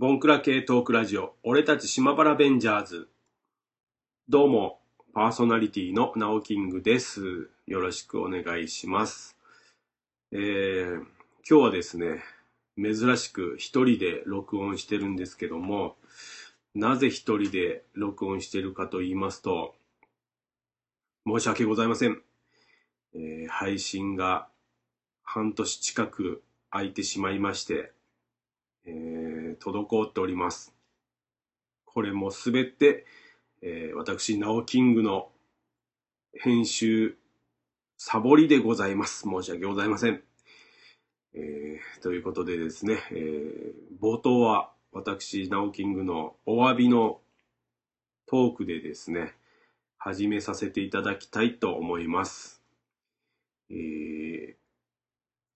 ボンクラ系トークラジオ、俺たち島原ベンジャーズ。どうも、パーソナリティのナオキングです。よろしくお願いします。えー、今日はですね、珍しく一人で録音してるんですけども、なぜ一人で録音してるかと言いますと、申し訳ございません。えー配信が半年近く空いてしまいまして、えー滞っております。これもすべて、えー私、ナオキングの編集、サボりでございます。申し訳ございません。えーということでですね、えー冒頭は私、ナオキングのお詫びのトークでですね、始めさせていただきたいと思います。えー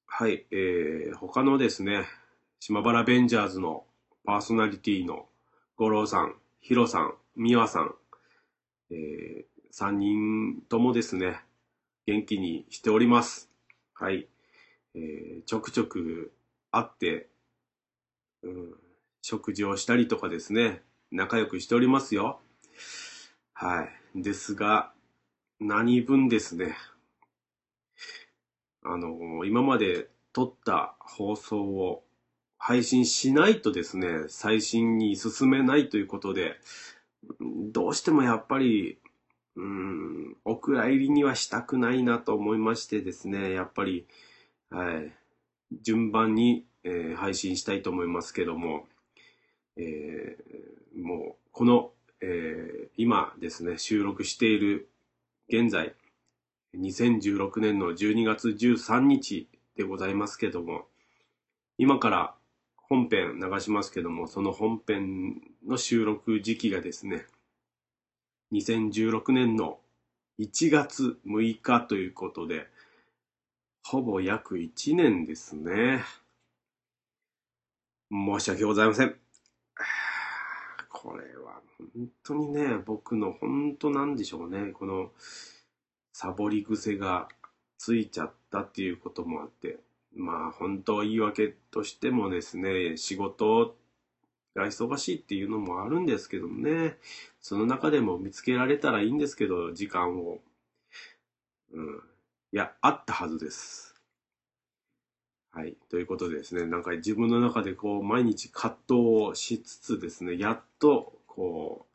はい、えー他のですね、島原ベンジャーズのパーソナリティの五郎さん、ヒロさん、ミワさん、えー、3人ともですね、元気にしております。はい。えーちょくちょく会って、うん、食事をしたりとかですね、仲良くしておりますよ。はい。ですが、何分ですね、あの、今まで撮った放送を配信しないとですね、最新に進めないということで、どうしてもやっぱり、うん、お蔵入りにはしたくないなと思いましてですね、やっぱり、はい、順番に、えー配信したいと思いますけども、えーもう、この、えー今ですね、収録している現在、2016年の12月13日でございますけども、今から本編流しますけども、その本編の収録時期がですね、2016年の1月6日ということで、ほぼ約1年ですね。申し訳ございません。これは本当にね、僕の本当なんでしょうね、このサボり癖がついちゃったっていうこともあって、まあ本当言い訳としてもですね、仕事が忙しいっていうのもあるんですけどもね、その中でも見つけられたらいいんですけど、時間を。うん。いや、あったはずです。はい。ということでですね、なんか自分の中でこう、毎日葛藤をしつつですね、やっと、こ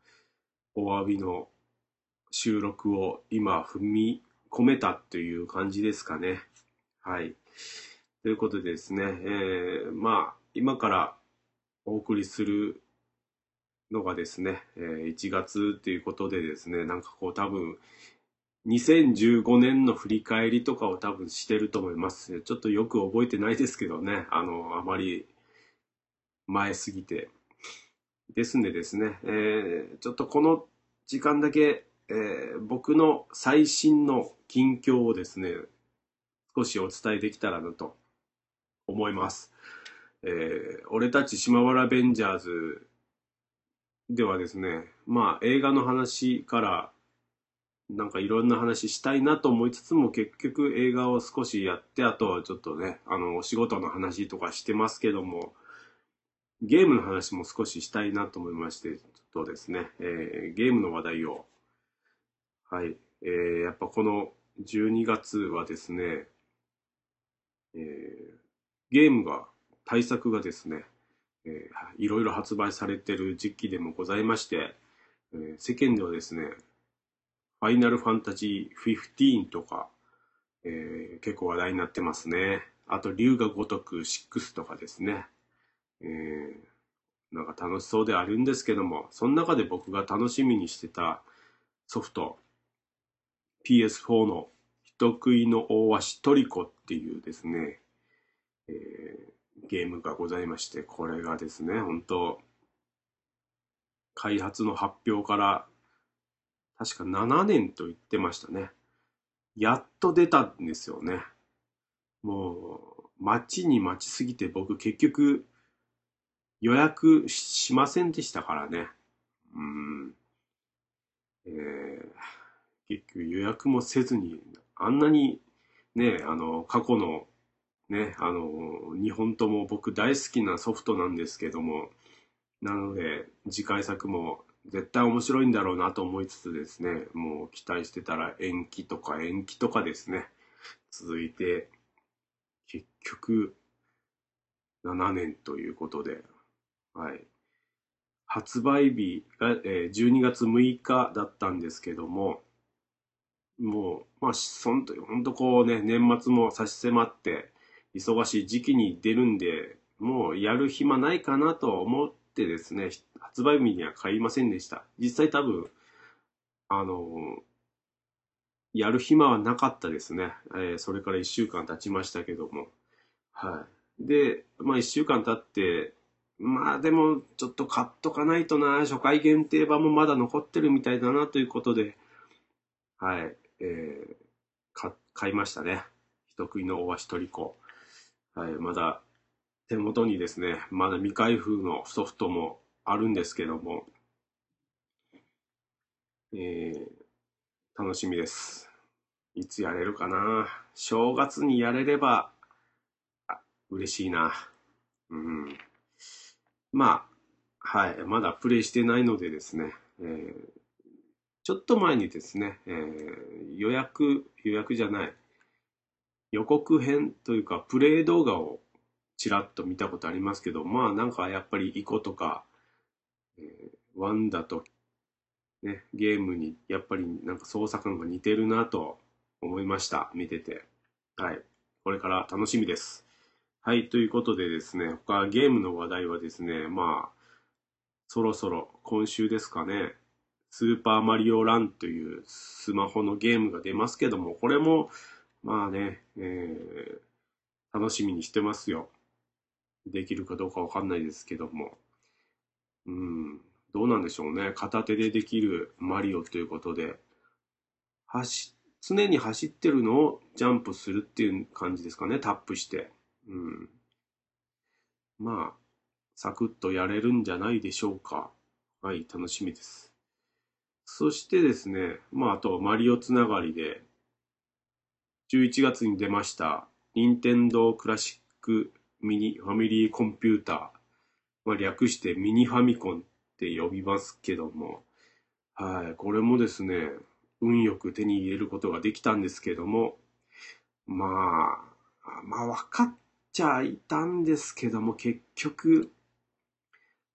う、お詫びの収録を今踏み込めたという感じですかね。はい。ということでですね、えー、まあ、今からお送りするのがですね、えー1月っていうことでですね、なんかこう多分、2015年の振り返りとかを多分してると思います。ちょっとよく覚えてないですけどね、あの、あまり前すぎて。ですんでですね、えーちょっとこの時間だけ、えー僕の最新の近況をですね、少しお伝えできたらなと思います。えー俺たち島原ベンジャーズではですね、まあ映画の話からなんかいろんな話したいなと思いつつも結局映画を少しやって、あとはちょっとね、あのお仕事の話とかしてますけども、ゲームの話も少ししたいなと思いまして、ちょっとですね、えーゲームの話題を、はい、えーやっぱこの12月はですね、えーゲームが、対策がですね、えーいろいろ発売されてる時期でもございまして、えー世間ではですね、ファイナルファンタジー15とか、えー結構話題になってますね。あと、竜が如く6とかですね。えーなんか楽しそうであるんですけども、その中で僕が楽しみにしてたソフト、PS4 の人食いの大足トリコっていうですね、えーゲームがございまして、これがですね、本当開発の発表から確か7年と言ってましたね。やっと出たんですよね。もう、待ちに待ちすぎて僕結局予約しませんでしたからね。うん。えー結局予約もせずに、あんなにね、あの、過去のね、あの、2本とも僕大好きなソフトなんですけども、なので、次回作も絶対面白いんだろうなと思いつつですね、もう期待してたら延期とか延期とかですね、続いて、結局、7年ということで、はい。発売日が、えー、12月6日だったんですけども、もう、まあ、そんと、ほんとこうね、年末も差し迫って、忙しい時期に出るんで、もうやる暇ないかなと思ってですね、発売日には買いませんでした。実際多分、あの、やる暇はなかったですね。えー、それから1週間経ちましたけども。はい。で、まあ1週間経って、まあでもちょっと買っとかないとな、初回限定版もまだ残ってるみたいだなということで、はい、えー、買いましたね。人食いの大足トリコ。はい、まだ手元にですね、まだ未開封のソフトもあるんですけども、えー、楽しみです。いつやれるかな？正月にやれれば、あ、嬉しいな。うん。まあ、はい、まだプレイしてないのでですね、えー、ちょっと前にですね、えー、予約、予約じゃない、予告編というか、プレイ動画をちらっと見たことありますけど、まあなんかやっぱりイコとか、えー、ワンダと、ね、ゲームにやっぱりなんか操作感が似てるなと思いました。見てて。はい。これから楽しみです。はい、ということでですね、他ゲームの話題はですね、まあ、そろそろ今週ですかね、スーパーマリオランというスマホのゲームが出ますけども、これも、まあね、えー、楽しみにしてますよ。できるかどうかわかんないですけども。うん、どうなんでしょうね。片手でできるマリオということで、走、常に走ってるのをジャンプするっていう感じですかね、タップして。うん。まあ、サクッとやれるんじゃないでしょうか。はい、楽しみです。そしてですね、まあ、あと、マリオつながりで、11月に出ました、任天堂クラシックミニファミリーコンピューター、まあ、略してミニファミコンって呼びますけども、はい、これもですね、運よく手に入れることができたんですけども、まあ、まあ分かっちゃいたんですけども、結局、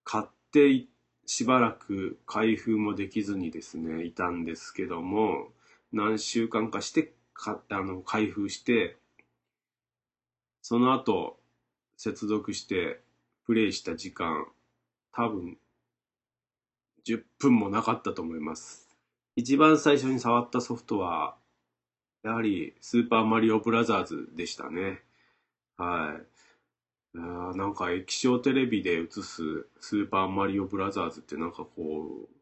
買ってしばらく開封もできずにですね、いたんですけども、何週間かしてかあの開封して、その後、接続してプレイした時間、多分、10分もなかったと思います。一番最初に触ったソフトは、やはりスーパーマリオブラザーズでしたね。はい。あなんか液晶テレビで映すスーパーマリオブラザーズってなんかこう、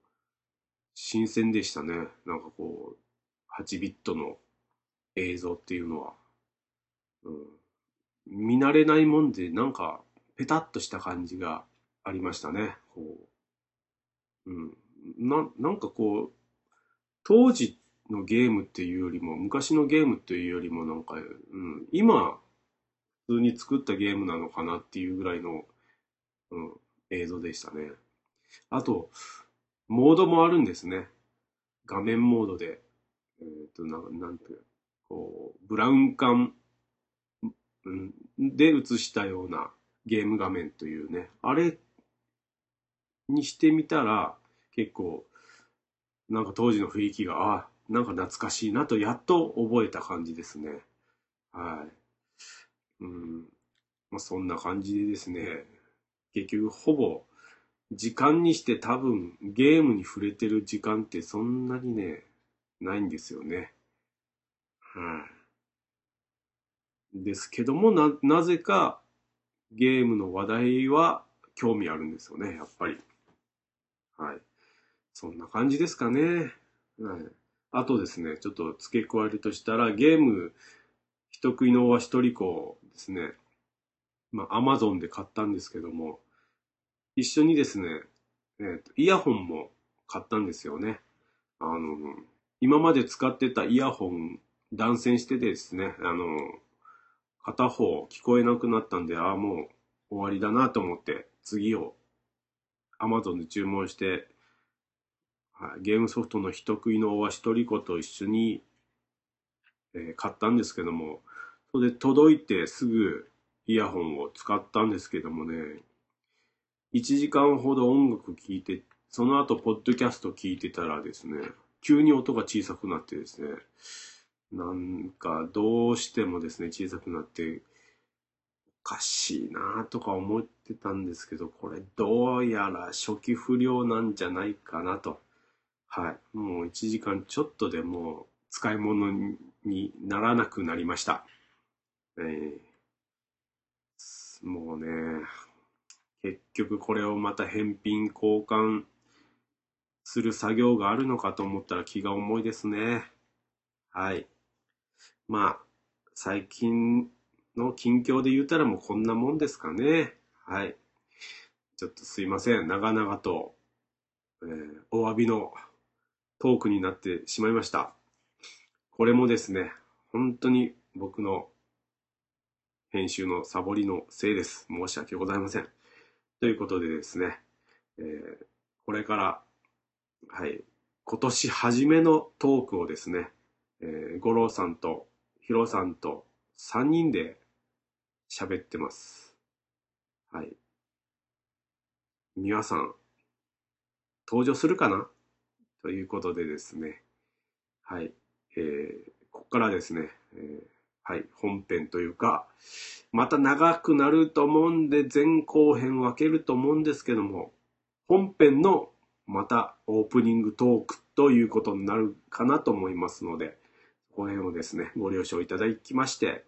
新鮮でしたね。なんかこう、8ビットの映像っていうのは。うん、見慣れないもんで、なんか、ペタッとした感じがありましたね。こう。うん。な、なんかこう、当時のゲームっていうよりも、昔のゲームっていうよりもなんか、うん、今、普通に作ったゲームなのかなっていうぐらいの、うん、映像でしたね。あと、モードもあるんですね。画面モードで、えっ、ー、と、なんなんていう、こう、ブラウン管、で映したようなゲーム画面というね、あれにしてみたら、結構、なんか当時の雰囲気が、あ、なんか懐かしいなと、やっと覚えた感じですね。はい。うん。まあ、そんな感じでですね、結局ほぼ時間にして多分ゲームに触れてる時間ってそんなにね、ないんですよね。はい、ですけども、な、なぜかゲームの話題は興味あるんですよね、やっぱり。はい。そんな感じですかね。はい。あとですね、ちょっと付け加えるとしたら、ゲーム、人食いのわしとりこですね、まあ、アマゾンで買ったんですけども、一緒にですね、えーと、イヤホンも買ったんですよね。あの、今まで使ってたイヤホン断線しててですね、あの、片方聞こえなくなったんで、ああ、もう終わりだなと思って、次を Amazon で注文して、ゲームソフトの人食いのおわしとりこと一緒に、えー買ったんですけども、それで届いてすぐイヤホンを使ったんですけどもね、1時間ほど音楽聴いて、その後、ポッドキャスト聞いてたらですね、急に音が小さくなってですね、なんか、どうしてもですね、小さくなって、おかしいなとか思ってたんですけど、これ、どうやら初期不良なんじゃないかなと。はい。もう1時間ちょっとでもう使い物にならなくなりました。えーもうね、結局これをまた返品交換する作業があるのかと思ったら気が重いですね。はい。まあ、最近の近況で言うたらもうこんなもんですかね。はい。ちょっとすいません。長々と、えーお詫びのトークになってしまいました。これもですね、本当に僕の編集のサボりのせいです。申し訳ございません。ということでですね、えーこれから、はい、今年初めのトークをですね、えー五郎さんとヒロさんと3人で喋ってます。はい。皆さん、登場するかな？ということでですね、はい、えーここからですね、えーはい、本編というか、また長くなると思うんで、前後編分けると思うんですけども、本編のまたオープニングトークということになるかなと思いますので、この辺をですね、ご了承いただきまして、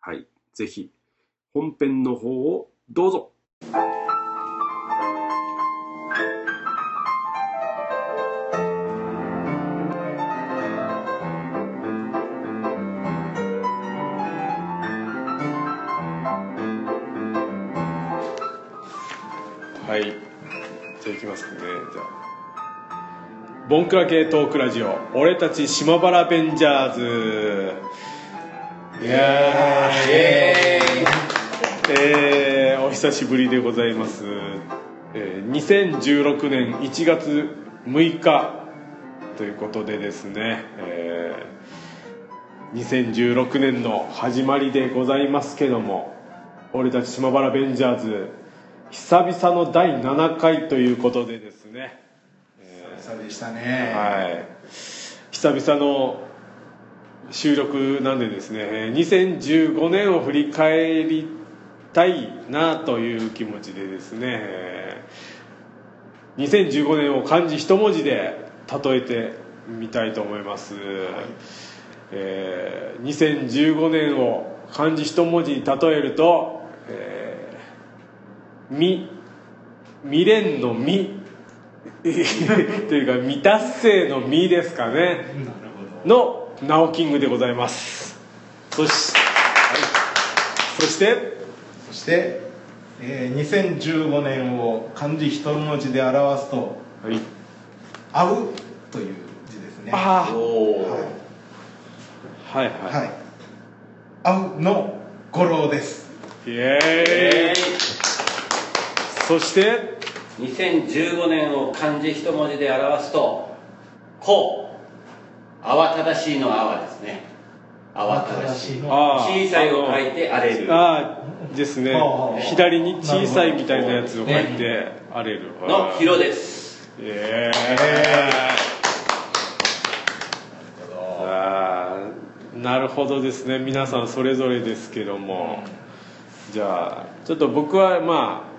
はい、ぜひ本編の方をどうぞ。ボンクラ系トークラジオ、俺たち島原ベンジャーズ。いやー、えー、お久しぶりでございます。えー2016年1月6日ということでですね、えー2016年の始まりでございますけども、俺たち島原ベンジャーズ、久々の第7回ということでですね、そうでしたね。はい、久々の収録なんでですね2015年を振り返りたいなという気持ちでですね2015年を漢字一文字で例えてみたいと思います、えー2015年を漢字一文字に例えると「えーみ」未練の「み」というか未達成の「み」ですかねなるほど。のナオキングでございますそし,、はい、そしてそして、えー2015年を漢字一文字で表すとはい「会う」という字ですね。ああおはい。はいはい、はい。会うの五郎です。イエーイそして2015年を漢字一文字で表すと「こう」慌ただしいの泡ですね。慌ただしい小さいを書いて荒れる。のああですね。左に小さいみたいなやつを書いて荒れる。ヒロです。イエーイあーなるほどですね。皆さんそれぞれですけども。じゃあちょっと僕はまあ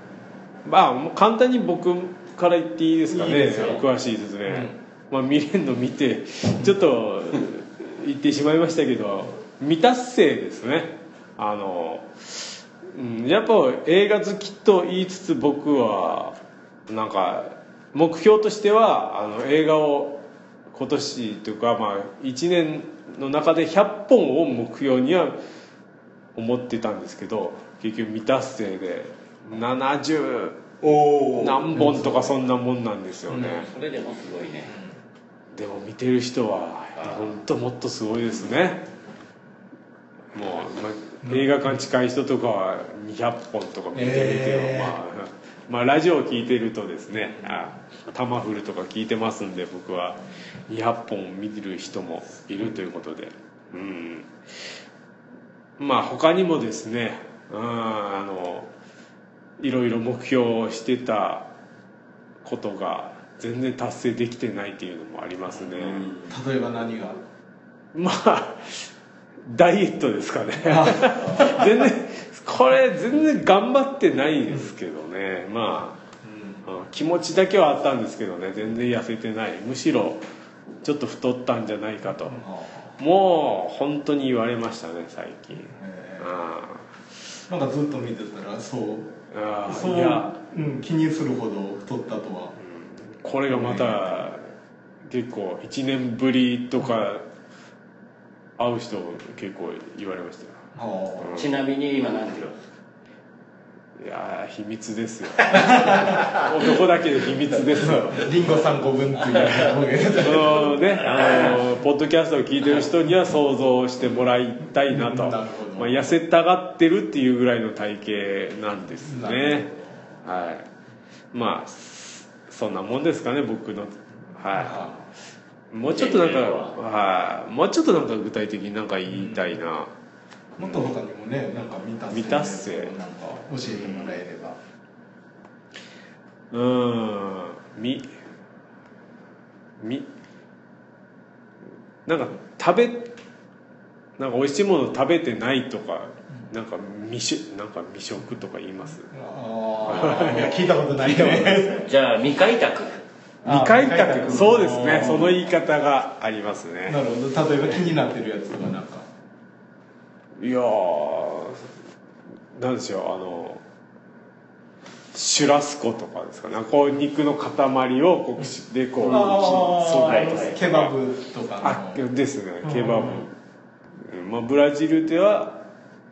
まあ簡単に僕から言っていいですかね詳しいですね、まあ見れんの見て ちょっと言ってしまいましたけど未達成ですね。あの、うん、やっぱ映画好きと言いつつ僕はなんか目標としてはあの映画を今年というかまあ1年の中で100本を目標には思ってたんですけど結局未達成で70お何本とかそんなもんなんですよね、それでもすごいね。でも見てる人は本当もっとすごいですね。もう、まあ、映画館近い人とかは200本とか見てるけど、えー。まあまあラジオを聞いてるとですねあタマフルとか聞いてますんで僕は。200本見る人もいるということで。うん。まあ他にもですねうんあのいろいろ目標をしてたことが全然達成できてないっていうのもありますね、例えば何が？まあダイエットですかね。全然これ全然頑張ってないですけどね。まあ、うん気持ちだけはあったんですけどね。全然痩せてない。むしろちょっと太ったんじゃないかと。もう本当に言われましたね最近。えあーなんかずっと見てたらそうあそういやうん、気にするほど太ったとは。これがまた結構1年ぶりとか会う人結構言われましたよ。あ。ちなみに今何キロですか？いやー秘密ですよ。男だけで秘密ですよ。あリンゴ3個分っていう。ねあのポッドキャストを聞いてる人には想像してもらいたいなと。まあ、痩せたがってるっていうぐらいの体型なんですなねはい。まあそんなもんですかね僕の。はい。もうちょっとなんかはい。もうちょっとなんか具体的になんか言いたいな、もっと他にもねなんか満た満たせ。なんか教えてもらえれば。うーん。みみなんか食べなんか美味しいもの食べてないとかなんか未食なんか未食とか言います？ああいや聞いたことないね。じゃあ未開拓。あ未開拓。拓。そうですね。その言い方がありますね。なるほど。例えば気になってるやつとかなんかいやーなんでしょうあのシュラスコとかですか？ねこう肉の塊をこうでこうあそうですあケバブとかあのですねケバブ、うんまあ、ブラジルでは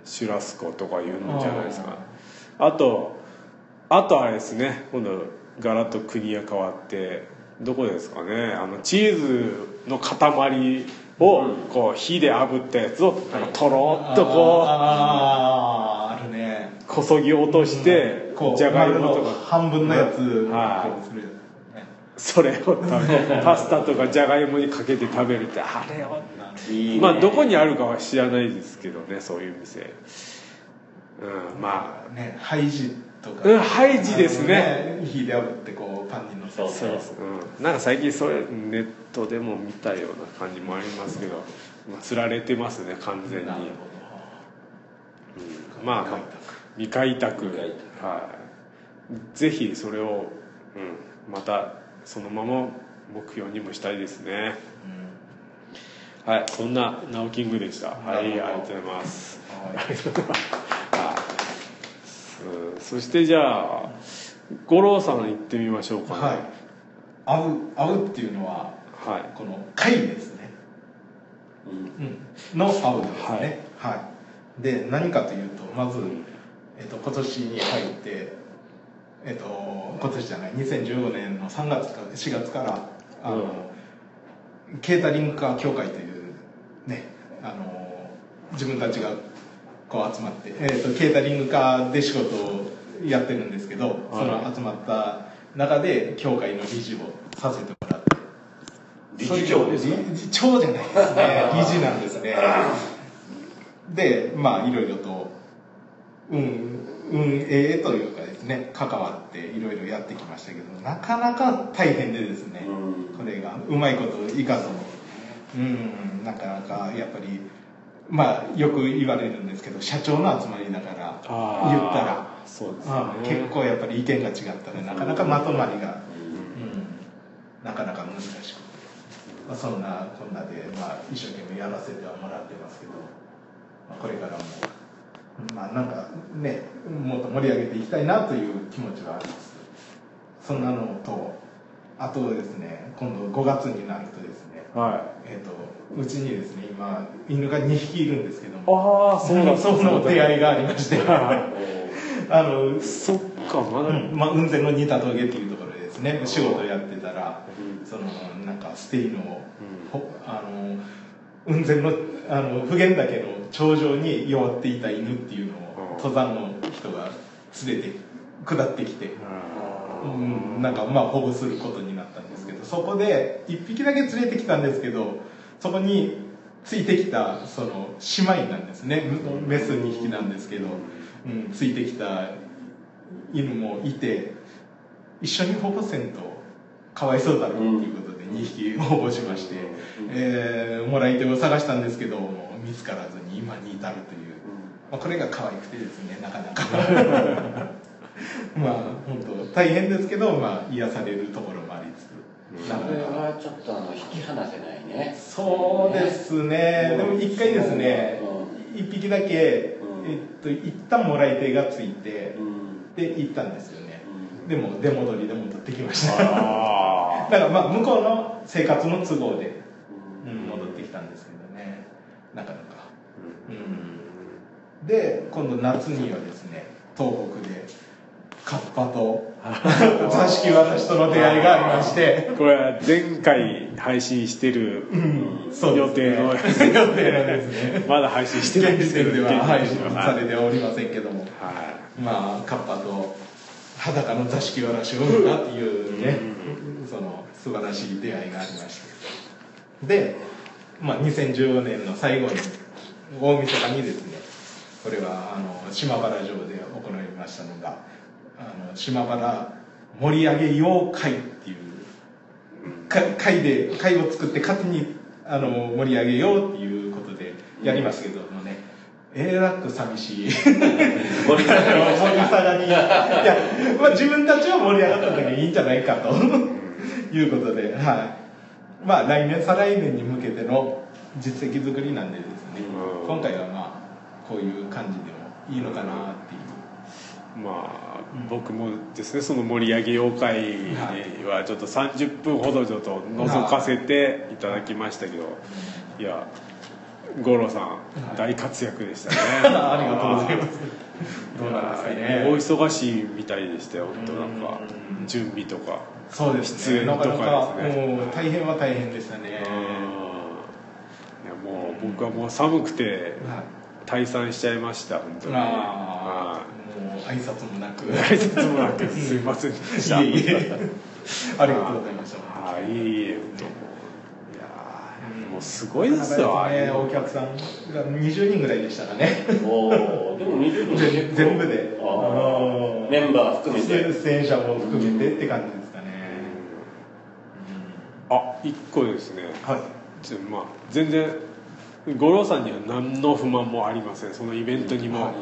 シュラスコとか言うんじゃないですか。あとあとあれですね今度ガラッと国が変わってどこですかねあのチーズの塊をこう火で炙ったやつをとろっとこあああるね。うこそぎ落としてじゃがいもとか。半分のやつそれを食べパスタとかじゃがいもにかけて食べるって あれをまあどこにあるかは知らないですけどねそういう店。うんまあ。ねハイジとかうんハイジですね。火で炙ってこうパンにのせて。そうそう。です、うん、なんか最近それネットでも見たような感じもありますけど、まあ、釣られてますね完全に、なるうん。まあまあ未開拓。未開はい。ぜひそれを、うん、またそのまま目標にもしたいですね。はい。そんなナオキングでした。はいありがとうございます。はい そしてじゃあ五郎さん行ってみましょうかね。はい。会う会うっていうのははい。この会ですね、うん、の会うですね。はい、で何かというとまず、えっと、今年に入ってえっと今年じゃない2015年の3月か4月からあの、ケータリングカー協会というねあの自分たちがこう集まって、えっとケータリングカーで仕事をやってるんですけど、その集まった中で協会の理事をさせてもらって。理事長ですか？理事長じゃないですね。理事なんですね。でまあいろいろと運運営というかですね関わっていろいろやってきましたけどなかなか大変でですね、うん。これがうまいこといかずうんなかなかやっぱりまあよく言われるんですけど社長の集まりだから言ったら。そうですね。あ結構やっぱり意見が違ったらなかなかまとまりが、うん、なかなか難しくて、まあ、そんなこんなで、まあ、一生懸命やらせてはもらってますけど、まあ、これからもまあなんかねもっと盛り上げていきたいなという気持ちはあります。そんなのとあとですね今度5月になるとですねはえっ、とうちにですね今犬が2匹いるんですけどいも。ああそうだその出会いがありまして。あのそっかまだ、うんまあ、雲仙の仁田峠っていうところでですね。仕事やってたらそのなんかステイの,、ほあの雲仙のあの普賢岳の頂上に弱っていた犬っていうのをうん。登山の人が連れて下ってきて、うん、なんかまあ保護することにそこで1匹だけ連れてきたんですけどそこについてきたその姉妹なんですね。メス2匹なんですけど、うん、ついてきた犬もいて一緒に保護せんとかわいそうだろうっていうことで2匹保護しまして、えーもらい手を探したんですけど見つからずに今に至るという、まあ、これが可愛くてですねなかなか。まあ本当大変ですけど、まあ、癒されるところもそれはちょっとあの引き離せないねそうですね、でも一回ですね、一匹だけ、えっと、一旦もらい手がついてう、ん。で行ったんですよね。でも、出戻りで戻ってきました。あ だからまあ、向こうの生活の都合で、ううんん、戻ってきたんですけどね、なかなか。うん、で、今度夏にはですね、東北で、カッパと座敷わたしとの出会いがありまして、これは前回配信してる予定のですね。予定ですね。まだ配信してないん現時ですけど。点では配信はされておりませんけども、はまあカッパと裸の座敷わらしを見たっていうね、その素晴らしい出会いがありまして。で、まあ、2014年の最後に大晦日にですねこれはあの島原城で行いましたのがあの島原盛り上げ妖怪っていうか会で会を作って勝手にあの盛り上げようっていうことでやりましたけどもね、えらく寂しい。盛り下がりい。や、まあ、自分たちは盛り上がっただけいいんじゃないかと。いうことで、はい、まあ来年再来年に向けての実績作りなんでですね、うん。今回はまあこういう感じでもいいのかなっていう。まあ僕もですねその盛り上げ妖怪にはちょっと30分ほどちょっと覗かせていただきましたけどいや五郎さん大活躍でしたねありがとうございます。どうなんですか大ね。忙しいみたいでしたよ本当なんか準備とかそうですね。出演とかなかなかですねもう大変は大変でしたね。いやもう僕はもう寒くてはい退散しちゃいました本当に挨拶もなく。い挨拶もなく すいませんでしたいえいえありがとうございました。はい、いいえ、本当もういやーもうすごいですよ、ああいね、お客さんが20人ぐらいでしたかね。おおでも20人全全部で。メンバー含めて出演者も含めてって感じですかね。あ、一個ですね。はい。ちょまあ全然五郎さんには何の不満もありません。そのイベントにも。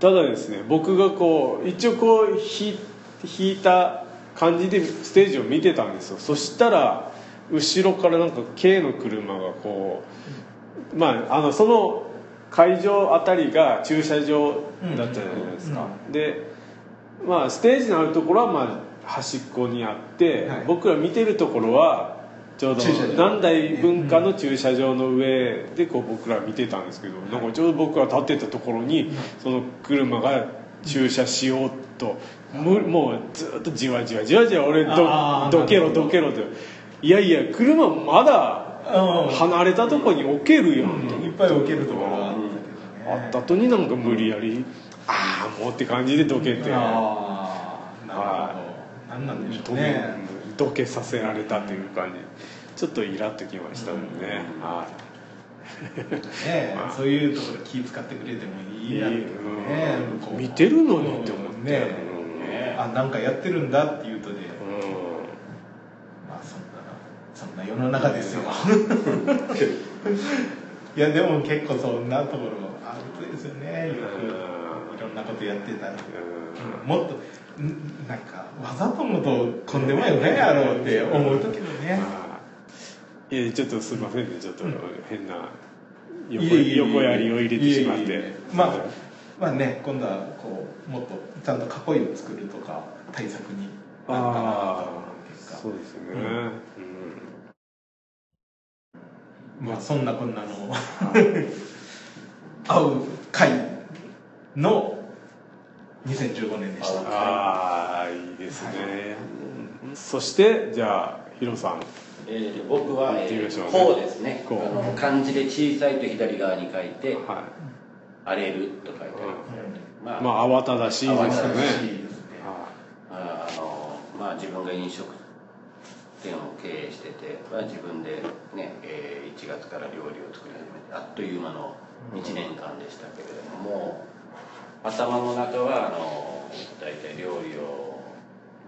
ただですね、僕がこう一応こう弾いた感じでステージを見てたんですよ。そしたら後ろからなんか K の車がこう、まああのその会場あたりが駐車場だったじゃないですか。で、まあステージのあるところはまあ端っこにあって、はい僕ら見てるところはちょうど駐車場。南大文化の駐車場の上でこう僕ら見てたんですけど、なんかちょうど僕が立ってたところにその車が駐車しようと、むもうずっとじわじわじわじわ俺どど。けろどどけろって。いやいや車まだうん。離れたとこに置けるやん。といっぱい受けるところがあったけどね。あった後になんか無理やりああもうって感じでどけて。ああ、なるほど。何なんでしょうね。ね。どけさせられたという感じちょっとイラっときましたもんね、はい。ねまあ そういうところ気使ってくれてもいいなって。ねう。ん見てるのにって思ってね。ねあなんかやってるんだっていうとでうん。まあそんなそんな世の中ですよ。いやでも結構そんなところあるですよねよくいろんなことやってたらうん。もっとんなんかわざとのとこんでもよねやろうって思う時もね。まあ。いやちょっとすいませんねちょっと変な横横やりを入れてしまって。まあまあね今度はこうもっとちゃんと囲いを作るとか対策になるかなと思あう結果あそうですよね、まあそんなこんなの 会う会の2015年でした。うん、ああいいですね、そしてじゃあヒロさん。えー僕は、えー、こうですね。あこう。の漢字で小さいと左側に書いては「荒れる」と書いてある、い、まあ、まあ慌ただしいですよね。慌ただしいいいですね。まあ、自分が飲食店を経営してて、まあ、自分で、ねえー1月から料理を作り始めてあっという間の1年間でしたけれども、もう頭の中はあの大体料理を、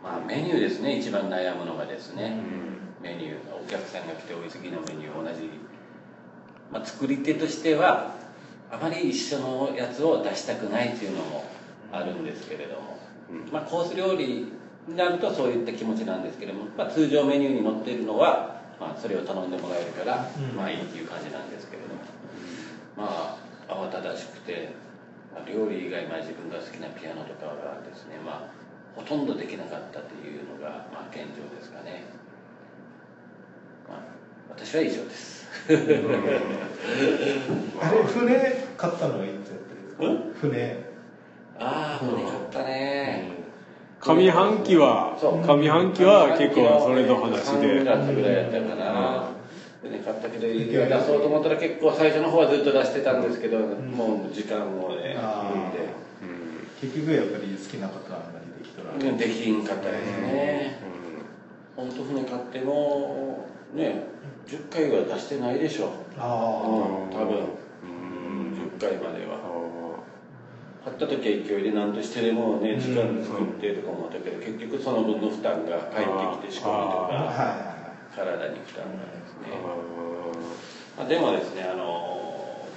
まあ、メニューですね。一番悩むのがですね、メニューお客さんが来ておい次のメニュー同じ、まあ、作り手としてはあまり一緒のやつを出したくないっていうのもあるんですけれども、まあ、コース料理になるとそういった気持ちなんですけれども、まあ、通常メニューに載っているのは、まあ、それを頼んでもらえるから、うん。まあいいっていう感じなんですけれども、まあ慌ただしくて、まあ、料理以外、まあ、自分が好きなピアノとかがですね、まあ、ほとんどできなかったというのが、まあ、現状ですかね、まあ、私は以上です。あれ船買ったのはいつやったんですか？船。ああ船買ったね、上半期は上半期は結構それの話3で月ぐらいやったかな、でね買ったけど出そうと思ったら結構最初の方はずっと出してたんですけど、もう時間もねあー。うんで。結局やっぱり好きなことはあんまりできとら。ん。できんかったですね。本当船買ってもね10回は出してないでしょ。あうん多分。うん。10回まであは買った時は勢いで何としてでもね時間で作ってとか思ったけど結局その分の負担が返ってきて仕込みとかは体に負担がまあ、でもですねあの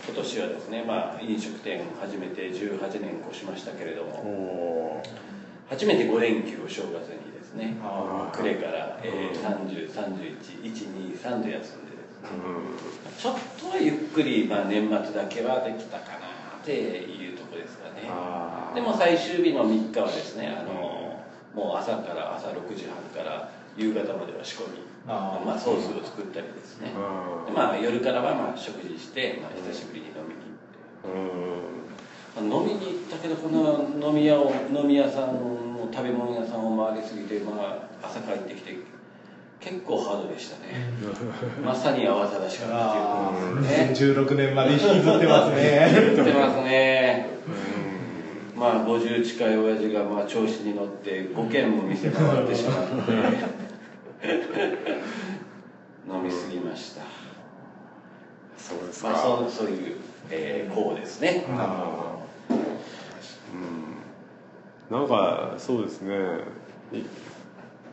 今年はですね、まあ、飲食店始めて18年越しましたけれどおもお初めて5連休を正月にですねあ暮れから、えー、30311213で休んでですねちょっとはゆっくり、まあ、年末だけはできたかなっていうところですかね。でも最終日の3日はですねあのもう朝から朝6時半から夕方までは仕込みあーまあ、ソースを作ったりですね。うん。でまあ、夜からはまあ食事して、まあ、久しぶりに飲みに行って、うん。まあ、飲みに行ったけどこの飲み屋を飲み屋さんの食べ物屋さんを回りすぎて、まあ、朝帰ってきて結構ハードでしたね。まさに慌ただしかったあっていうね。2016年まで引きずってますね。言ってますね。まあ50近い親父がまあ調子に乗って5軒も店回ってしまって 飲みすぎました。そうですか、まあそうそういう、えー、こうですね。うん。なんかそうですね。い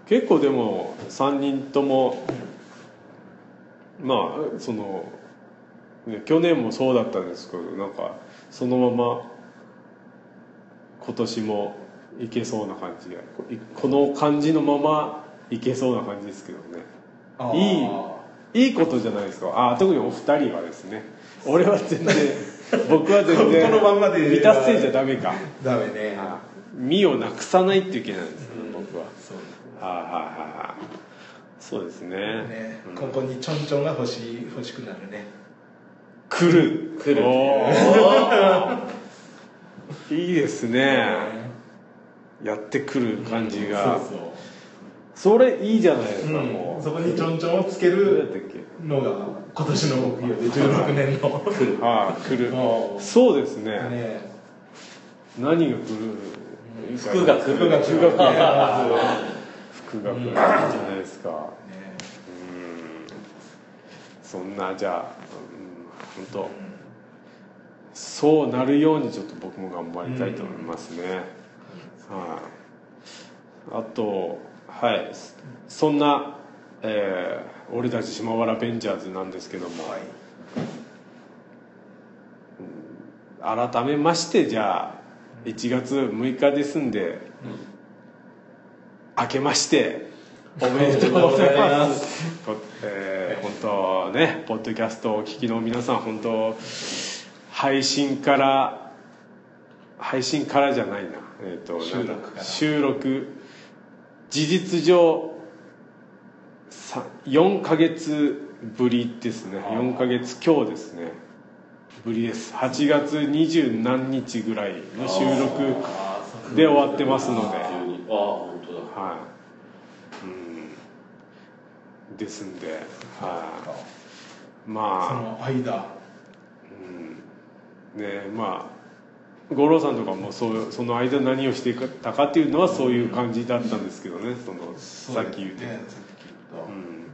結構でも3人ともまあその、ね、去年もそうだったんですけどなんかそのまま今年もいけそうな感じがこいこの感じのままいけそうな感じですけどね。どいいあいいことじゃないですか。あ特にお二人はですね。俺は全然 僕は全然このまんまで。満たせじゃダメか。ーダメね。身をなくさないといけないんですよ、僕は。そう。はいはいはいはい。そうですね。ね。ここにちょんちょんが欲しい欲しくなるね。来る。来る いいですね。やってくる感じが。そうそうそれいいじゃないですか、うん。もう。そこにちょんちょんをつけるのが今年の目標で16年の。ああ来る。そうですね。ね。何が来る？服が来る。服が来る。服が来る。じゃないですか。そんなじゃあ、うん、本当そうなるようにちょっと僕も頑張りたいと思いますね、はい、あとはい。そんな、えー俺たち島原ベンジャーズなんですけども、改めましてじゃあ1月6日ですんで、明けまして おめでとうございます。こえー本当ね、ポッドキャストをお聞きの皆さん、本当、配信から、配信からじゃないな、えっ、と、収録収録、事実上、さ4ヶ月ぶりですね、4ヶ月今日ですね、ぶりです。8月二十何日ぐらいの収録で終わってますので。ああ本当だ。はい、うん、ですんで、はい、そまあ、の間。うん、ねまあ五郎さんとかもそうその間何をしてたかっていうのはそういう感じだったんですけどねそのさっき言って、ね、さっき言った、うん、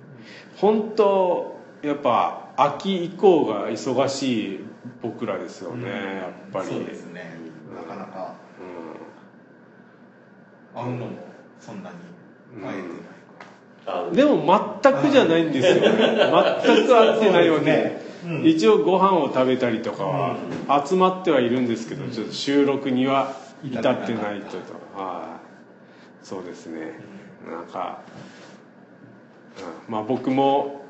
本当やっぱ秋以降が忙しい僕らですよね、うん、やっぱり。そうですね。なかなか、うん、会うのもそんなに会えてない、うん、でも全くじゃないんですよね。全く会ってないわけ一応ご飯を食べたりとかは集まってはいるんですけど、ちょっと収録には至ってないとと、はい、そうですね。なんか、うん、まあ僕も、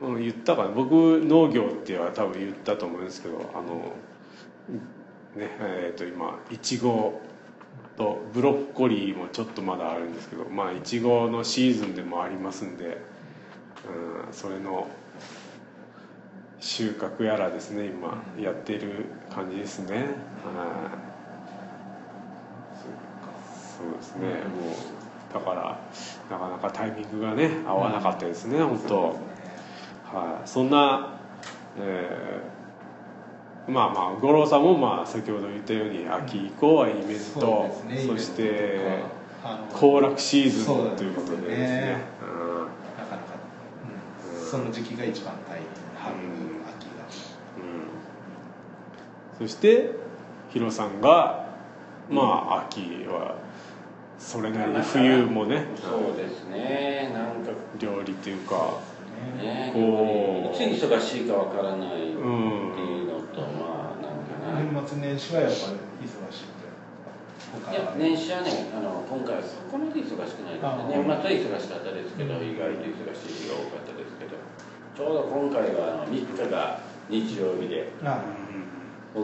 うん、言ったかな。僕農業っては多分言ったと思うんですけどあのねえー、と今いちごとブロッコリーもちょっとまだあるんですけどまあいちごのシーズンでもありますんで、うん、それの収穫やらですね今やっている感じですね、はい。そうですね。もうだからなかなかタイミングがね合わなかったですね、うん、本当。はい。そんな、えー、まあまあ五郎さんもまあ先ほど言ったように秋以降はイベント、そね、そして行楽シーズンということでですね、うん、なかなか、うん、その時期が一番大変春、そしてヒロさんがまあ秋はそれなりに冬もねそうですね。なんか。料理っていうかねこういつ忙しいかわからないっていうのと、まあなんかな。年末年始はやっぱり忙しいいや年始はねあの今回はそこまで忙しくないですね。年末は忙しかったですけど、意外と忙しい日が多かったですけどちょうど今回はあの3日が日曜日で、もう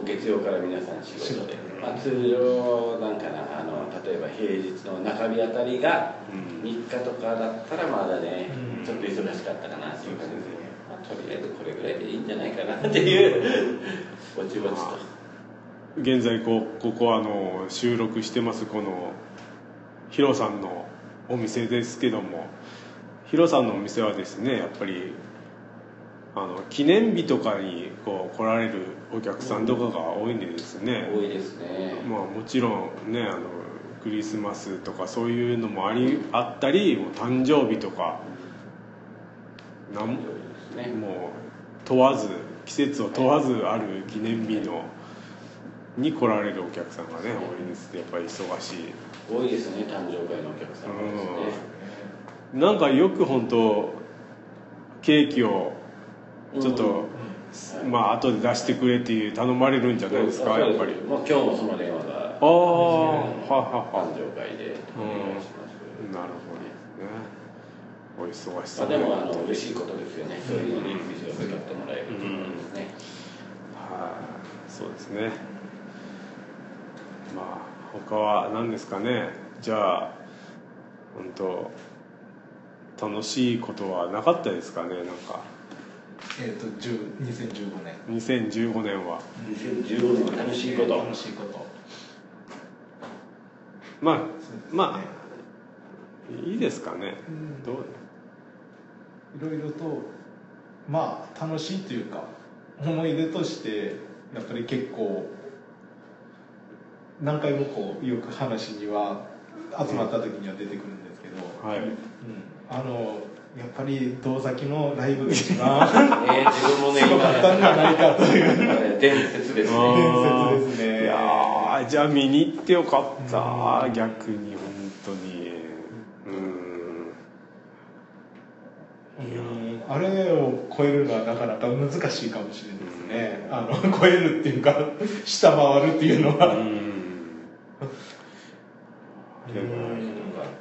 月曜から皆さん仕事で、まあ、通常なんかなあの例えば平日の中日あたりが3日とかだったらまだね、ちょっと忙しかったかなっていう感じで、まあ、とりあえずこれぐらいでいいんじゃないかなっていう。ぼちぼちと。現在こここあの収録してますこのヒロさんのお店ですけどもヒロさんのお店はですねやっぱりあの記念日とかにこう来られるお客さんとかが多いんでですね、多いですね。まあもちろんねあのクリスマスとかそういうのもありあったりもう誕生日とかなん、ね、もう問わず季節を問わずある記念日のに来られるお客さんがね多いですやっぱり忙しい。多いですね誕生会のお客さんがですね、うん、なんかよく本当ケーキをちょっと、うん、まあ後で出してくれっていう頼まれるんじゃないですかやっぱり、まあ、今日もその電話がああははは。誕生会でお願いします、うん、なるほどね。お忙しそう、まあ、でもあの嬉しいことですよね、そういうのに店を使ってもらえるということですね、はい、そうですね。まあ他は何ですかね。じゃあ本当楽しいことはなかったですかねなんかえっ、ー、と2015年。2015年は。2015年楽しいこと。楽しいこと。まあ、ね、まあいいですかね、うん、どう？いろいろとまあ楽しいというか思い出としてやっぱり結構何回もこうよく話には集まった時には出てくるんですけど、はい、うん、あのやっぱり遠崎のライブが一番 えー、自分もねすごかったんじゃないかという伝説ですね。伝説ですね。いやじゃあ見に行ってよかった、うん、逆に本当に。うん。あれを超えるのはなかなか難しいかもしれないですね、あの超えるっていうか下回るっていうのは、うん、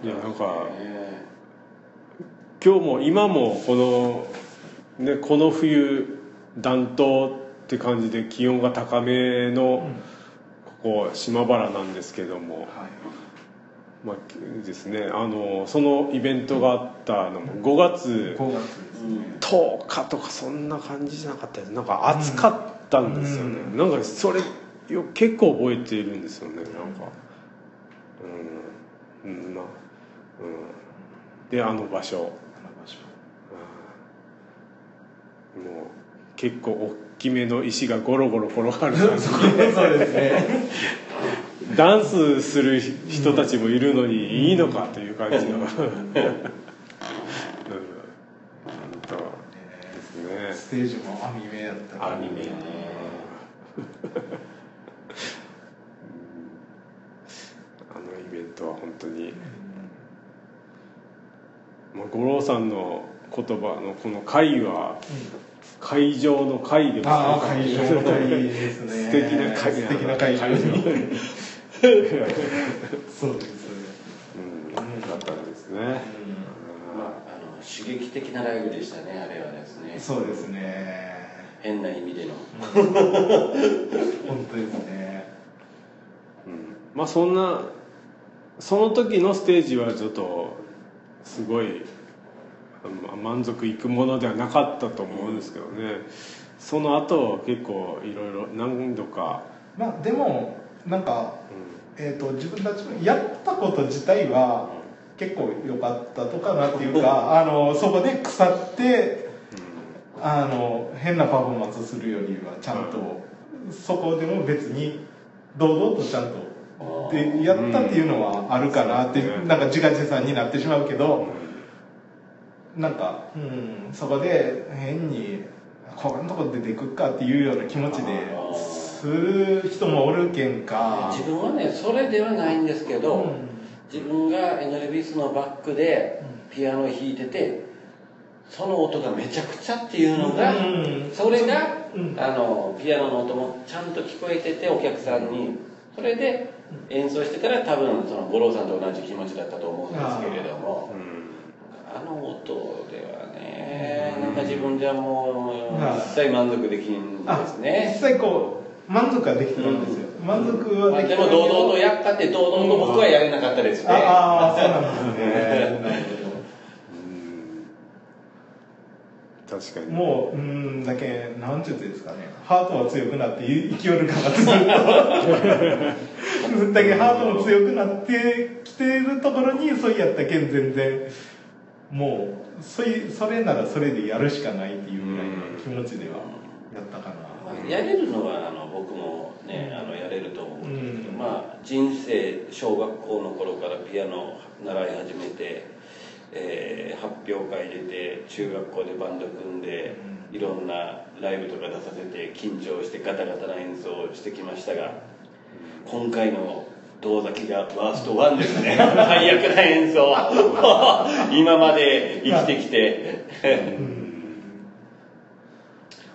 いやなんか、今日も今もこの、ね、この冬暖冬って感じで気温が高めのここ島原なんですけども、はい。まあですね、あのそのイベントがあったのも5月 ,5 月、ね、10日とかそんな感じじゃなかったですなんか暑かったんですよね、うん、なんかそれ結構覚えているんですよねなんか。うん、うん、まあうん。であの場所もう結構大きめの石がゴロゴロ転がる感じそうで。すねダンスする人たちもいるのにいいのかという感じの、うん、本当ですね。ステージも網目やったアニメねあのイベントは本当に、まあ、五郎さんの言葉のこの会は、会場の会でもああ会場の会ですね。素敵な会素敵な会場。にそうですうん、だったんですね、まあ、あの刺激的なライブでしたねあれはですね。そうですね。変な意味での。本当ですね。うん。まあそんなその時のステージはちょっとすごいまあ満足いくものではなかったと思うんですけどね。その後結構いろいろ何度か、まあでもなんか、うえー、と自分たちのやったこと自体は結構良かったとかなっていうかあのそこで腐ってあの変なパフォーマンスするよりはちゃんと、そこでも別に堂々とちゃんとでやったっていうのはあるかなって、うんなんか自画自賛になってしまうけど、なんか、うん、そこで変にここのとこ出てくっかっていうような気持ちでする人もおるけんか。自分はねそれではないんですけど、うん。自分がエネルビスのバックでピアノを弾いててその音がめちゃくちゃっていうのが、うん。それが、うん。あのピアノの音もちゃんと聞こえててお客さんに。それで演奏してたら多分その五郎さんと同じ気持ちだったと思うんですけれども音ではね。なんか自分じゃもうはい。一切満足できんあですね。実際こう満足はできてたんですよ、満足はできてたけども堂々とやったって堂々と僕はやれなかったですね、ああそうなんですね。確かに。もううんだけなんていうんですかね。ハートは強くなって勢いるかな ってずっとだけハートも強くなってきてるところにそうやったけん全然もうそいそれならそれでやるしかないっていうぐらいの気持ちではやったかな、まあやれるのはあの僕もねあのやれると思うんですけど、うん。まあ人生小学校の頃からピアノを習い始めて、えー発表会出て中学校でバンド組んで、いろんなライブとか出させて緊張してガタガタな演奏をしてきましたが今回の胴崎がワースト1ですね。最悪な演奏。今まで生きてきて。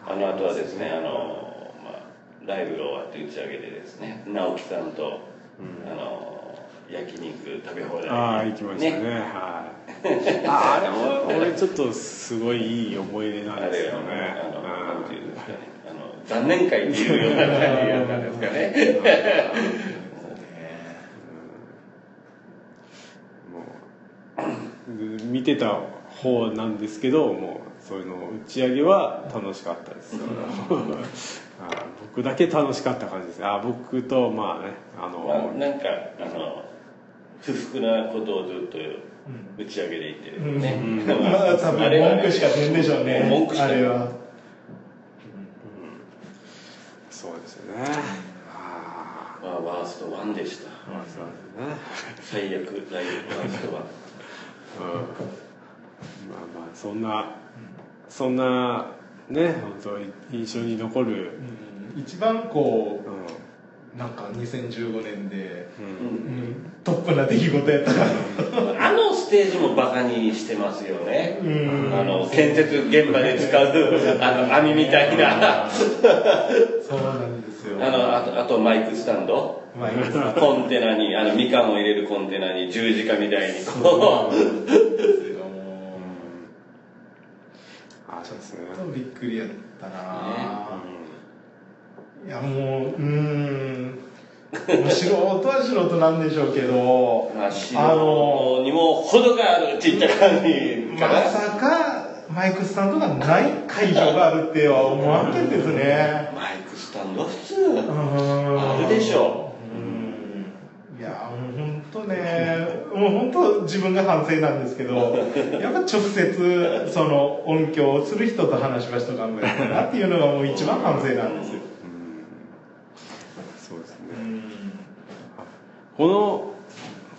あの後はですねあの、まあ、ライブが終わって打ち上げでですね直樹さんと、あの焼肉食べ放題ああ行きましたね。はい。ああれも俺ちょっとすごいいい思い出なんですよね。あのあの残念会っていうような感じだったんですかね もう見てた方なんですけどもうそういうの打ち上げは楽しかったです。あ 僕だけ楽しかった感じです。あ僕とまあねあの、まあ、なんかあの不服なことをずっと打ち上げで言ってるね、うん。まあ多分文句しか出んでしょうね。文句しか。あれは。そうですよね。あまあ、ワースト1でした。ね。最悪ライブワースト1うんまあまあそんなそんなね本当印象に残る、うん。一番こうん。うなんか2015年で、うん。うん。トップな出来事やった。からあのステージもバカにしてますよね、うん。あの建設現場で使うあの網みたいな。あそうなんですよ。のあとあとマイクスタンドまあいいですコンテナにあのみかんを入れるコンテナに十字架みたいにこう。ですよもあそうですね。うちょっとびっくりやったな、ね。いやもううーん素人は素人なんでしょうけど。まあ素人にも程があるっていった感じまさかマイクスタンドがない会場があるっては思わんけんですね。マイクスタンドは普通。うん。あるでしょ。うやもう本当ねもう本当自分が反省なんですけど やっぱ直接その音響をする人と話しましと考えたなっていうのがもう一番反省なんですよ、そうですね、この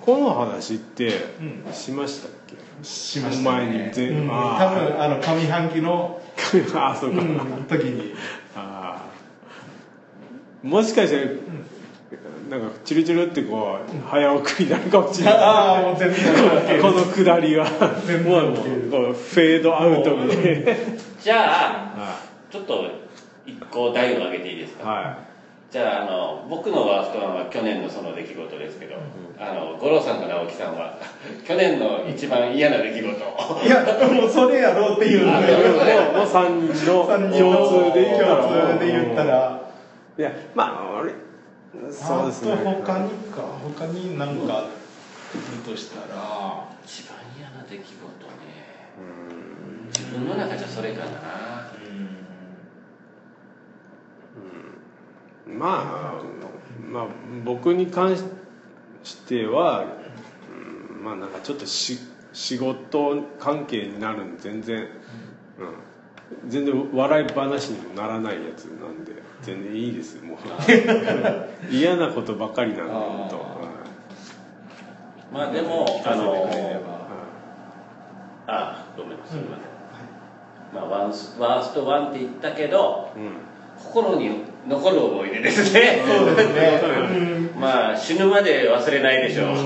この話ってしましたっけ、しました前にね、全うん、多分あの上半期の、あそうか、うん、時に。あー。もしかして、なんかチルチルってこう早送りになるかもしれない。ああもう全然この下りは全然もう OK こうフェードアウトみたいなじゃあはちょっと一個台を上げていいですか、い。はじゃああの僕のワーストワンは去年のその出来事ですけど、あの五郎さんと直樹さんは 去年の一番嫌な出来事を。いやもうそれやろうっていうのがあいもうもう3人の三人の共通で言ったら。共通で言ったら。いやまあ俺そうですね。あと他にか他になんかいるとしたら。一番嫌な出来事ね。自分の中じゃそれかな。まあまあ僕に関しては、うん。まあなんかちょっとし仕事関係になるんで全然、うん、全然笑い話にもならないやつなんで全然いいですもう。嫌なことばかりなんで本当は。まあでもあの聞かせてくれれば。あごめんなさい、まあ、ワンスワーストワンって言ったけどいうん。心に残る思い出ですね。そうですね。う んまあ死ぬまで忘れないでしょう、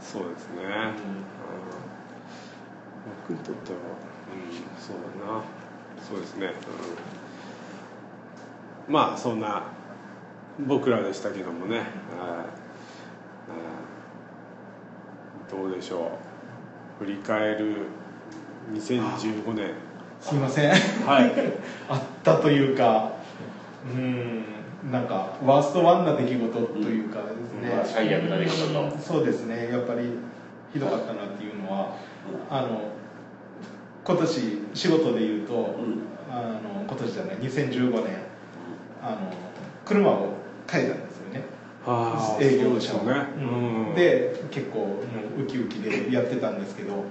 そうですね、僕にとってはそうですね、うん、まあそんな僕らでしたけどもね、はい。うんどうでしょう。振り返る2015年。すいません。はい。あったというかうんなんかワーストワンな出来事というかですね、まあ最悪な出来事うんそうですね。やっぱりひどかったなっていうのはあの今年仕事で言うと、ん。あの今年じゃない2015年あの車を変えたんですよね。営業者を。でね、うん。で結構もうウキウキでやってたんですけどうん。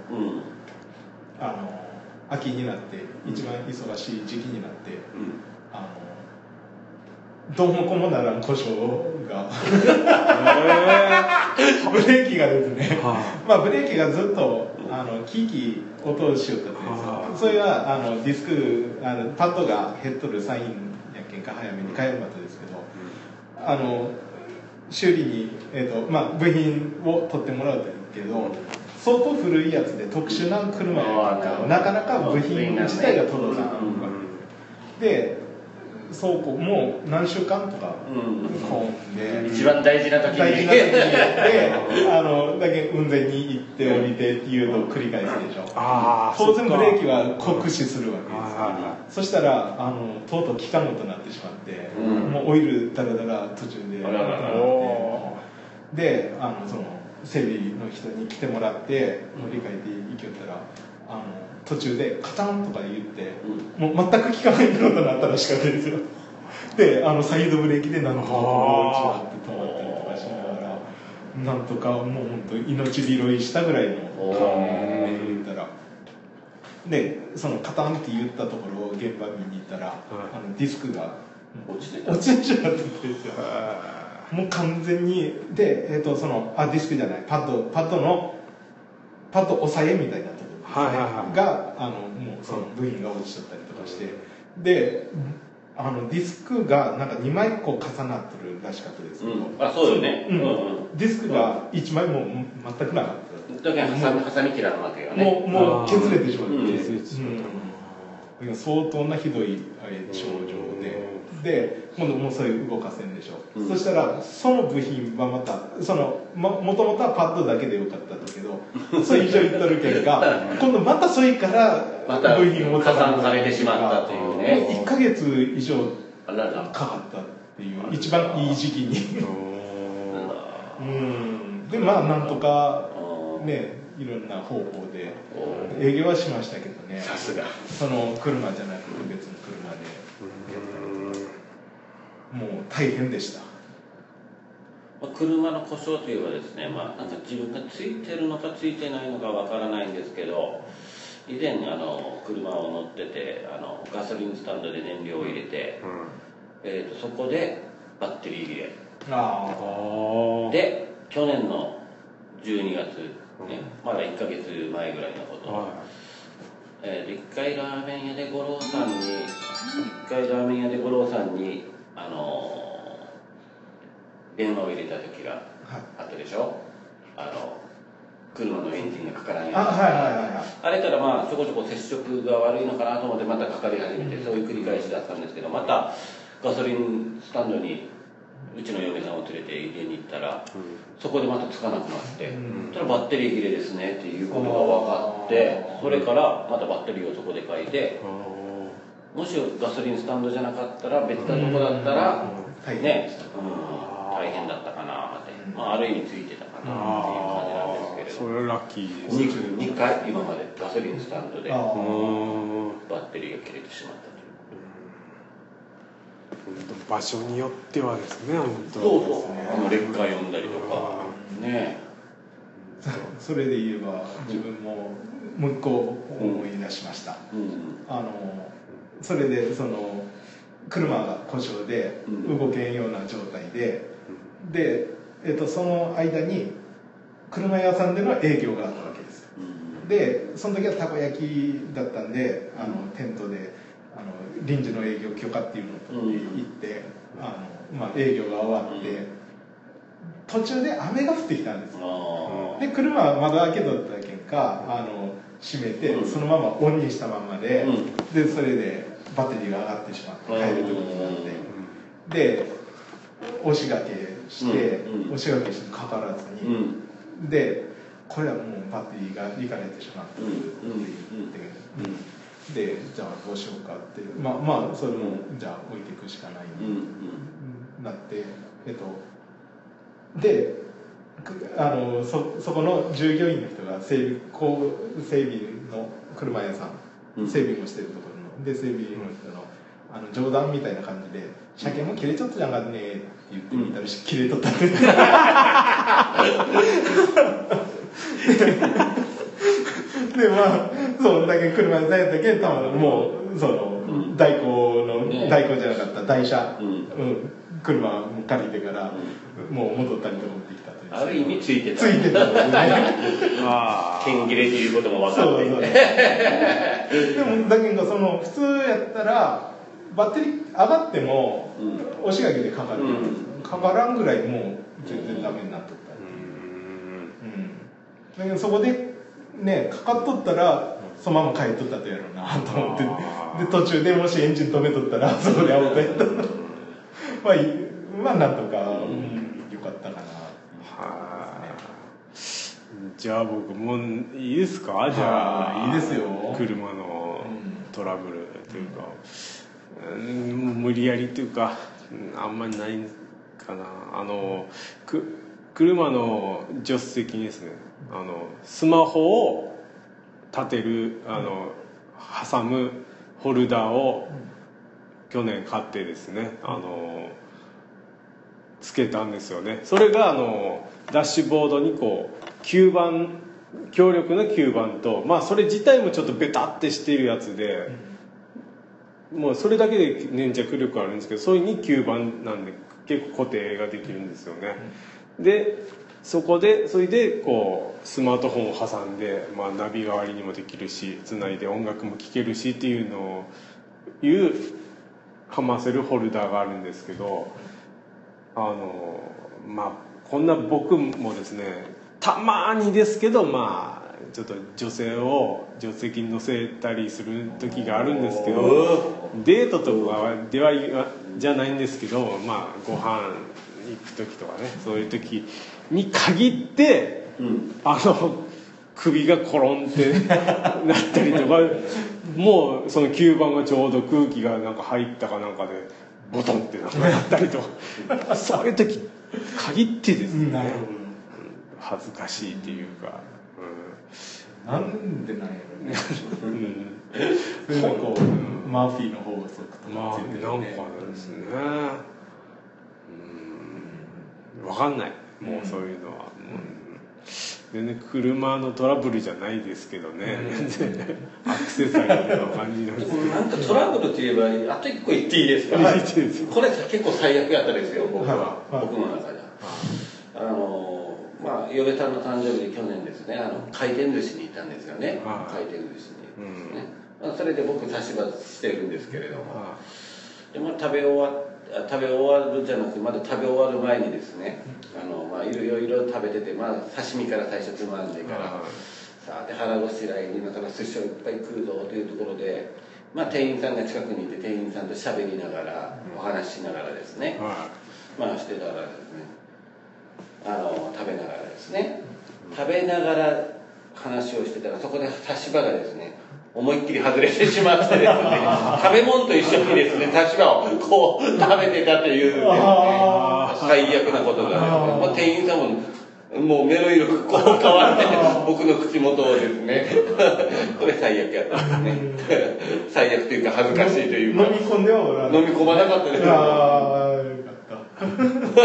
あの秋になって一番忙しい時期になってあのどうもこうもならん故障が ブレーキがですね、はまあブレーキがずっとあのキーキー音しよったんですはあよそれはあのディスクあのパッドが減っとるサインやけんか早めに変えるかったですけどあの修理に、えーとまあ、部品を取ってもらうけど相当古いやつで特殊な車やなかなか部品自体が届かんわけ。で倉庫もう何週間とかうん。混んで一番大事な時に。大事な時にで あのだけ運転に行って降りてっていうのを繰り返すでしょ。ああ当然ブレーキはは酷使するわけです。よはいはいはそしたらあのとうとう効かんことになってしまって、うん。もうオイルダラダラ途中で。あららら。なってであのその整備の人に来てもらって乗り換えて行きよったらあの途中でカタンとか言って、もう全く効かないことになったらしかったですよ。であのサイドブレーキでなんとかこう止まったりとかしながらなんとかもう本当命拾いしたぐらいの感じで言ったら。でそのカタンって言ったところを現場見に行ったら、あのディスクが落ちてちてしまってたんですよ。もう完全にで、えー、とそのあディスクじゃないパッドパッドのパッド押さえみたいなはいはいはい。があのもうその部品が落ちちゃったりとかしてであのディスクがなんか2枚こう重なってるらしかったですけど、うん。あそうよね。うん。うんうん。ディスクが1枚も全くなかっただけどハサミハサミ切らなわけよね。もうもう削れてしまって、うん。削れてしまったうん。いや相当なひどいえー症状で、で今度もうそれ動かせんでしょ、う。ん。そしたらその部品はまたそのももともとはパッドだけでよかったんだけど それ以上いっとるけんが今度またそれから部品を加算されてしまったというね。もう1か月以上かかったっていう一番いい時期に。うん。でまあなんとかねいろんな方法で営業はしましたけどね。さすが。その車じゃなくて別の。車でもう大変でした。車の故障といえばですね、まあ、なんか自分がついてるのかついてないのかわからないんですけど以前あの車を乗っててあのガソリンスタンドで燃料を入れて、えーと、そこでバッテリー切れ。で去年の12月、ね、まだ1か月前ぐらいのこと、えー、1回ラーメン屋で五郎さんに1回ラーメン屋で五郎さんにあの電話を入れた時があったでしょ、はい、あの車のエンジンがかからない。あ,、はいはいはい、あれからまあちょこちょこ接触が悪いのかなと思ってまたかかり始めて、そういう繰り返しだったんですけどまたガソリンスタンドにうちの嫁さんを連れて家に行ったら、そこでまたつかなくなって、うん、そしたらバッテリー切れですねっていうことが分かってそれからまたバッテリーをそこで変えてもしガソリンスタンドじゃなかったら別なとこだったら、ね、うん。大変だったかなって、まあ、ある意味ついてたかなっていう感じなんですけれどそれはラッキーですね。2, 2回今までガソリンスタンドでバッテリーが切れてしまった場所によってはですね本当。そうそう。あの劣化読んだりとか。ね。それで言えば自分ももう一個思い出しました、うん、あのそれでその車が故障で動けんような状態で、で、えっと、その間に車屋さんでの営業があったわけです、でその時はたこ焼きだったんであのテントであの臨時の営業許可っていうのを取って行って、あのまあ、営業が終わって、途中で雨が降ってきたんですで車は窓開けとったけんかあの閉めて、そのままオンにしたままで、でそれでバッテリーが上がってしまって帰るということになって、で押しがけして、押しがけしてかからずに、でこれはもうバッテリーがいかれてしまったって言って、でじゃあどうしようかってまあまあそれもじゃあ置いていくしかない。になってえっとであのそそこの従業員の人が整備整備の車屋さん整備もしてるところので整備の人のあの冗談みたいな感じで「車検も切れちゃったじゃんかね」って言ってみたら、切れとったんででまあそんだけ車でやったけたまもうその、代行の、代行じゃなかった台車、うん、車借りてから、もう戻ったりとかもできたというある意味ついてた。ついてた。ね剣切れっていうことも分かってそうそうでもだけどその普通やったらバッテリー上がっても、押しがけでかかる、うん、かからんぐらいもう全然ダメになっとった。うん。だけどそこでねかかっとったらそのまま帰っとったとやろうなと思って。で途中でもしエンジン止めとったらそこでアウトやった。まあまあなんとか、うん、よかったかなはじゃあ僕もういいですか？じゃあいいですよ。車のトラブルというか、無理やりっていうかあんまりないかな。あのく車の助手席にですねあのスマホを立てるあの挟むホルダーを去年買ってですねあのつけたんですよね。それがあのダッシュボードにこう吸盤強力な吸盤とまあそれ自体もちょっとベタってしているやつで、もうそれだけで粘着力あるんですけどそれに吸盤なんで結構固定ができるんですよね、でそこでそれでこうスマートフォンを挟んで、まあ、ナビ代わりにもできるしつないで音楽も聴けるしっていうのをいうかませるホルダーがあるんですけどあのまあこんな僕もですねたまにですけどまあちょっと女性を助手席に乗せたりする時があるんですけどデートとかではじゃないんですけどまあご飯行く時とかねそういう時に限って、うん、あの首がコロンってなったりとかもうその吸盤がちょうど空気がなんか入ったかなんかでボトンってなったりと そういう時限ってですね、うん、恥ずかしいっていうか。なんでなんやろね。うん。それこうマーフィーの法則とかついてる、ね、まあなん。かですね分かん。ないもうそういうのは、もう全然車のトラブルじゃないですけどね、全然アクセサリーの感じなん。ですけどなん。かトラブルといえばあと一個言っていいですか、はいですこれ結構最悪やったですよ僕は、はい僕の中ではあのまあ嫁さんの誕生日で去年ですねあの回転寿司に行ったんですよね、はい。回転寿司にですね、まあ、それで僕差し歯してるんですけれども、あでまあ、食べ終わあ食べ終わるじゃなくてまだ食べ終わる前にですねあの、まあ、いろいろ食べてて、まあ、刺身から最初つまんでからあさあで腹ごしらえに今から寿司をいっぱい食うぞというところで、まあ、店員さんが近くにいて店員さんと喋りながらお話ししながらですね、はまあしてたらですねあの食べながらですね。食べながら話をしてたらそこで差し歯がですね思いっきり外れてしまってですね 食べ物と一緒にですね差し歯をこう食べてたというね最悪なことがですねもう店員さんももう目の色がこう変わって僕の口元をですね これ最悪やったんですね。最悪というか恥ずかしいというか。飲み込んでは飲み込まなかったですそ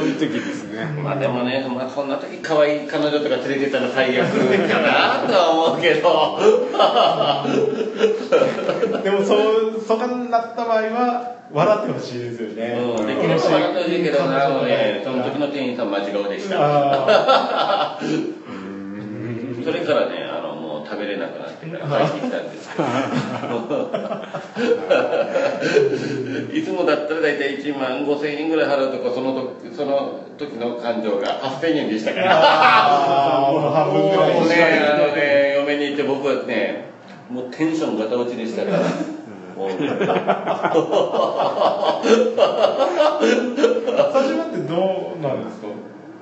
ういう時ですね。まあでもね、まあ、そんな時可愛い彼女とか連れてたら最悪かなとは思うけど。でもそうそうなった場合は笑ってほしいですよね、うんできれば笑ってほしいけどなもうねその時の店員さん間違うでした。あ それからね食べれなくなってから帰ってきたんですけど。いつもだったら大体1万5千円ぐらい払うとかその時その時の感情が8千円でしたから。もうね。あのね嫁に行って僕はねもうテンションガタ落ちでしたから。もう始まってどうなんですか？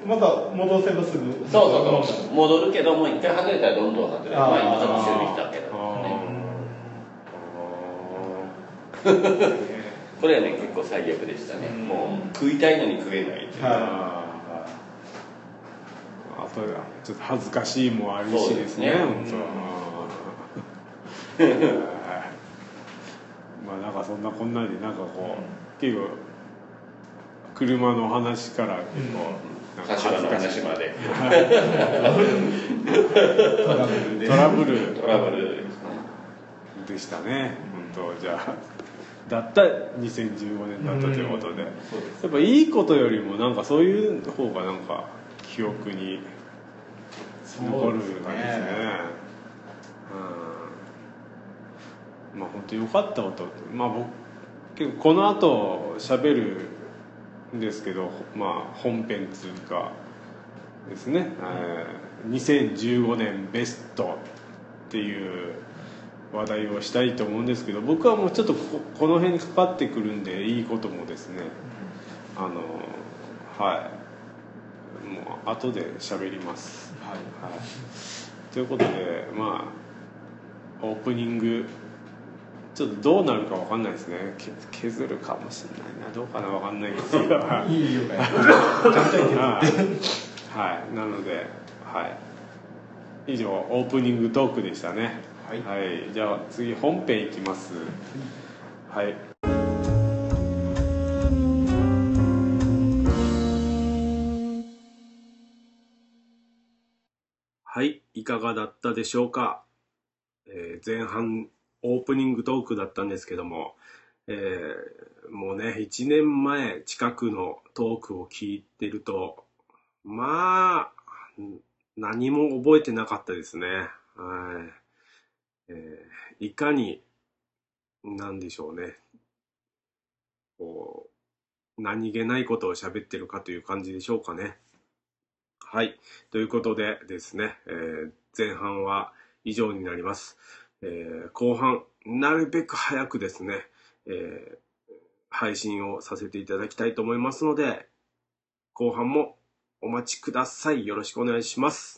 また戻せばすぐ。そうそうそう。戻るけどもう一回外れたらどんどん外れる。まあ今ちょっと修理したけど。ね。これはね結構最悪でしたね。もう食いたいのに食えないっていう。はあとちょっと恥ずかしいもあるしですねですね。本当は。まあなんかそんなこんなでなんかこう結構車の話から結構なんか立場の話までトラブルトラブルでしたね。本当じゃあだった2015年だったということで、やっぱいいことよりもなんかそういう方がなんか記憶に残る感じですね。うん。まあ本当良かったことまあ僕結構この後喋るんですけどまあ本編つうかですね、えー2015年ベストっていう話題をしたいと思うんですけど僕はもうちょっとここの辺にかかってくるんでいいこともですね。あのはい。もう後で喋ります、はい。はい、ということでまあオープニングちょっとどうなるかわかんないですね。け削るかもしれないな。どうかなわかんないですけど。はいいいよ。ねはい。はい、なので、はい、以上オープニングトークでしたね。はい。じゃあ次本編いきます。はい。はい、いかがだったでしょうか？えー前半オープニングトークだったんですけども、えーもうね、1年前近くのトークを聞いてると、まあ、何も覚えてなかったですね。はい。えーいかに、なんでしょうね。こう、何気ないことを喋ってるかという感じでしょうかね。はい。ということでですね、えー前半は以上になります。えー後半、なるべく早くですね、えー配信をさせていただきたいと思いますので、後半もお待ちください。よろしくお願いします。